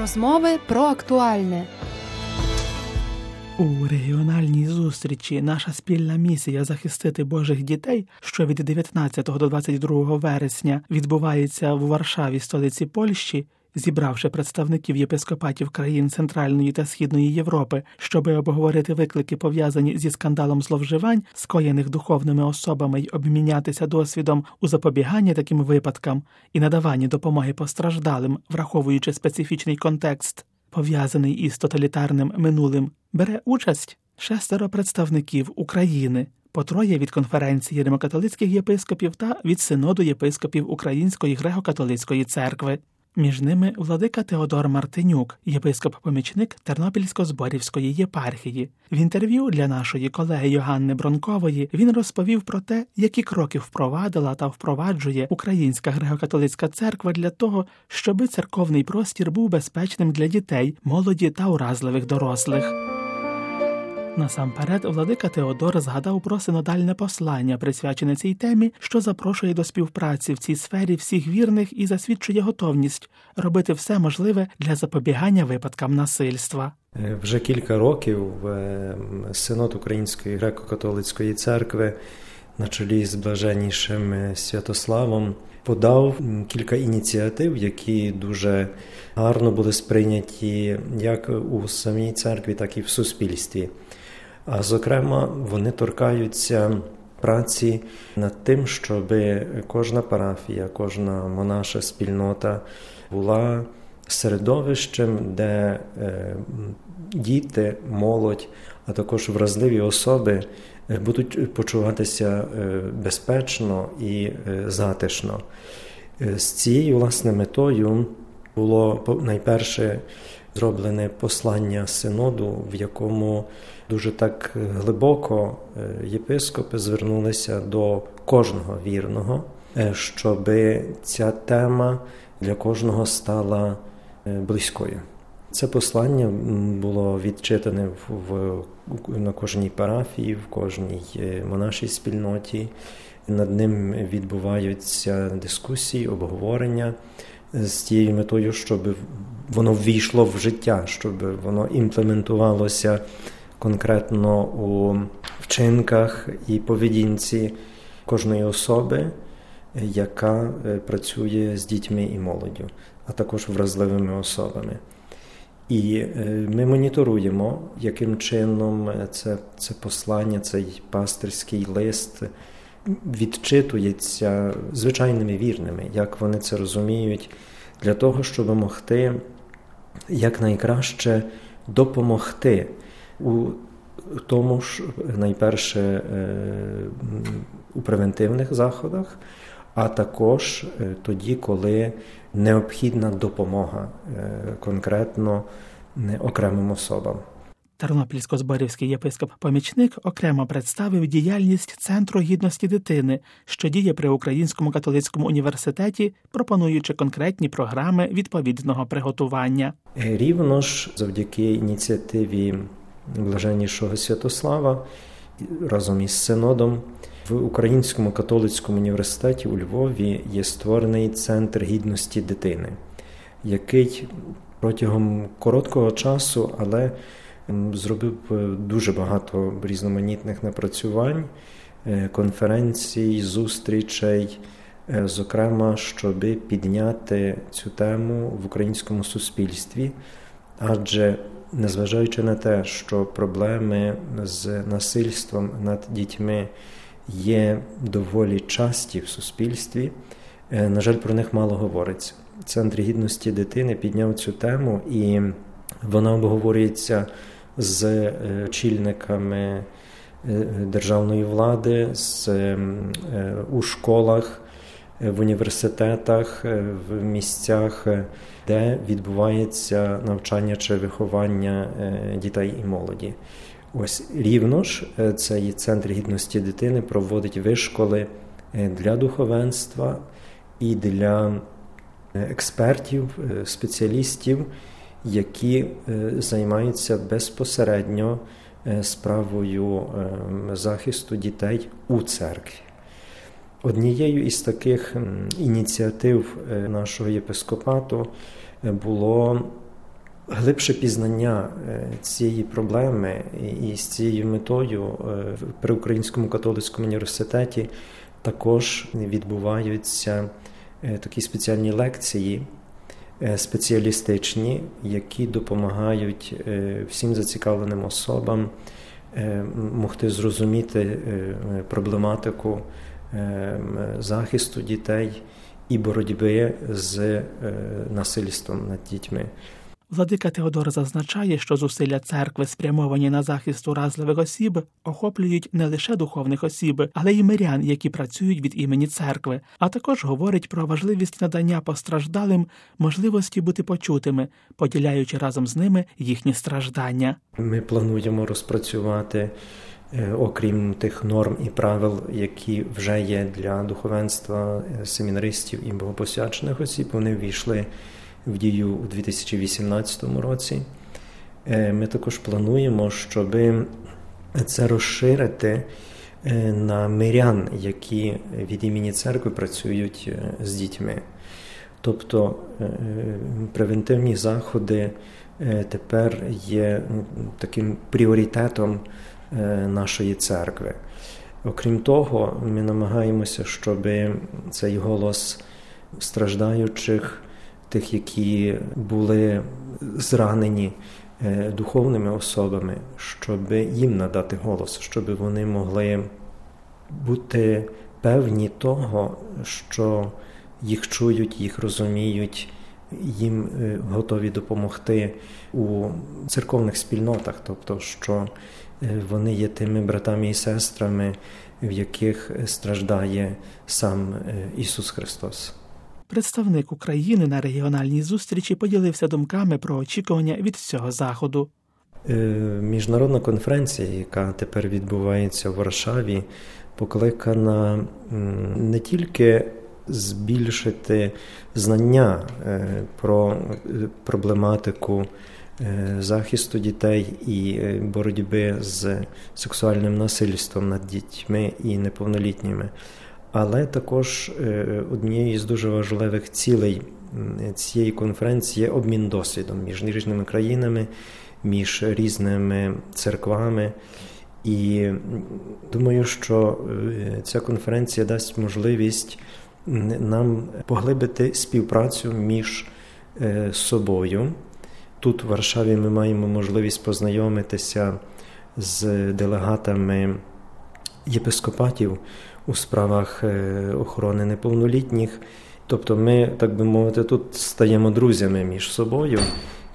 Розмови про актуальне. У регіональній зустрічі наша спільна місія захистити Божих дітей, що від 19 до 22 вересня відбувається в Варшаві, столиці Польщі, зібравши представників єпископатів країн Центральної та Східної Європи, щоби обговорити виклики, пов'язані зі скандалом зловживань, скоєних духовними особами й обмінятися досвідом у запобіганні таким випадкам і надаванні допомоги постраждалим, враховуючи специфічний контекст, пов'язаний із тоталітарним минулим, бере участь шестеро представників України. По троє від конференції римокатолицьких єпископів та від синоду єпископів Української греко-католицької церкви. Між ними владика Теодор Мартинюк, єпископ-помічник Тернопільсько-Зборівської єпархії. В інтерв'ю для нашої колеги Йоганни Бронкової він розповів про те, які кроки впровадила та впроваджує Українська греко-католицька церква для того, щоби церковний простір був безпечним для дітей, молоді та уразливих дорослих. Насамперед, владика Теодор згадав про синодальне послання, присвячене цій темі, що запрошує до співпраці в цій сфері всіх вірних і засвідчує готовність робити все можливе для запобігання випадкам насильства. Е, вже кілька років е, синод Української греко-католицької церкви на чолі з блаженнішим е, Святославом подав кілька ініціатив, які дуже гарно були сприйняті як у самій церкві, так і в суспільстві. А зокрема, вони торкаються праці над тим, щоб кожна парафія, кожна монаша спільнота була середовищем, де е, діти, молодь, а також вразливі особи е, будуть почуватися е, безпечно і затишно. З цією власне метою було найперше зроблене послання синоду, в якому дуже так глибоко е, єпископи звернулися до кожного вірного, е, щоб ця тема для кожного стала е, близькою. Це послання було відчитане в, на кожній парафії, в кожній монашій спільноті. Над ним відбуваються дискусії, обговорення з тією метою, щоб воно ввійшло в життя, щоб воно імплементувалося конкретно у вчинках і поведінці кожної особи, яка е, працює з дітьми і молоддю, а також вразливими особами. І е, ми моніторуємо, яким чином це це послання, цей пастирський лист відчитується звичайними вірними, як вони це розуміють, для того, щоб могти якнайкраще допомогти у тому ж найперше е, у превентивних заходах, а також е, тоді, коли необхідна допомога е, конкретно окремим особам. Тернопільсько-зборівський єпископ-помічник окремо представив діяльність Центру гідності дитини, що діє при Українському католицькому університеті, пропонуючи конкретні програми відповідного приготування. Рівно ж завдяки ініціативі блаженнішого Святослава разом із синодом в Українському католицькому університеті у Львові є створений центр гідності дитини, який протягом короткого часу, але зробив дуже багато різноманітних напрацювань, е, конференцій, зустрічей. Е, зокрема, щоб підняти цю тему в українському суспільстві, адже незважаючи на те, що проблеми з насильством над дітьми є доволі часті в суспільстві, е, на жаль, про них мало говориться. Центр гідності дитини підняв цю тему, і вона обговорюється з е, очільниками е, державної влади, з, у школах в університетах, е, в місцях, е, де відбувається навчання чи виховання е, дітей і молоді. Ось рівно ж цей центр гідності дитини проводить вишколи для духовенства і для експертів, спеціалістів, які займаються безпосередньо справою захисту дітей у церкві. Однією із таких ініціатив е, нашого єпископату е, було глибше пізнання цієї проблеми і з цією метою при Українському католицькому університеті також відбуваються такі спеціальні лекції. Спеціалістичні, які допомагають всім зацікавленим особам могти зрозуміти проблематику захисту дітей і боротьби з насильством над дітьми. Владика Теодор зазначає, що зусилля церкви, спрямовані на захист уразливих осіб, охоплюють не лише духовних осіб, але й мирян, які працюють від імені церкви, а також говорить про важливість надання постраждалим можливості бути почутими, поділяючи разом з ними їхні страждання. Ми плануємо розпрацювати. Окрім тих норм і правил, які вже є для духовенства семінаристів і богопосвячених осіб, вони ввійшли в дію у 2018 році. Ми також плануємо, щоб це розширити на мирян, які від імені церкви працюють з дітьми. Тобто превентивні заходи тепер є таким пріоритетом нашої церкви. Окрім того, ми намагаємося, щоб цей голос страждаючих тих, які були зранені духовними особами, щоб їм надати голос, щоб вони могли бути певні того, що їх чують, їх розуміють, їм готові допомогти у церковних спільнотах, тобто що вони є тими братами і сестрами, в яких страждає сам Ісус Христос. Представник України на регіональній зустрічі поділився думками про очікування від цього заходу. Міжнародна конференція, яка тепер відбувається в Варшаві, покликана не тільки збільшити знання про проблематику захисту дітей і боротьби з сексуальним насильством над дітьми і неповнолітніми. Але також однією з дуже важливих цілей цієї конференції є обмін досвідом між різними країнами, між різними церквами. І думаю, що ця конференція дасть можливість нам поглибити співпрацю між собою. Тут, в Варшаві, ми маємо можливість познайомитися з делегатами єпископатів у справах охорони неповнолітніх. Тобто, ми, так би мовити, тут стаємо друзями між собою,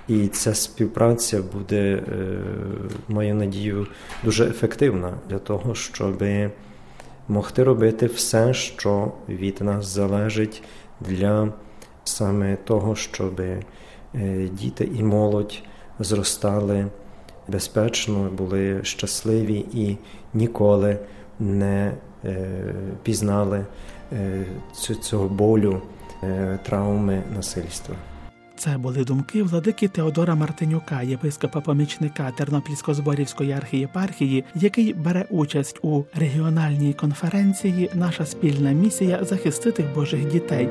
і ця співпраця буде, маю надію, дуже ефективна для того, щоб могти робити все, що від нас залежить для саме того, щоб діти і молодь зростали безпечно, були щасливі і ніколи не пізнали цього болю, травми, насильства. Це були думки владики Теодора Мартинюка, єпископа помічника Тернопільсько-Зборівської архієпархії, який бере участь у регіональній конференції Наша спільна місія захистити Божих дітей.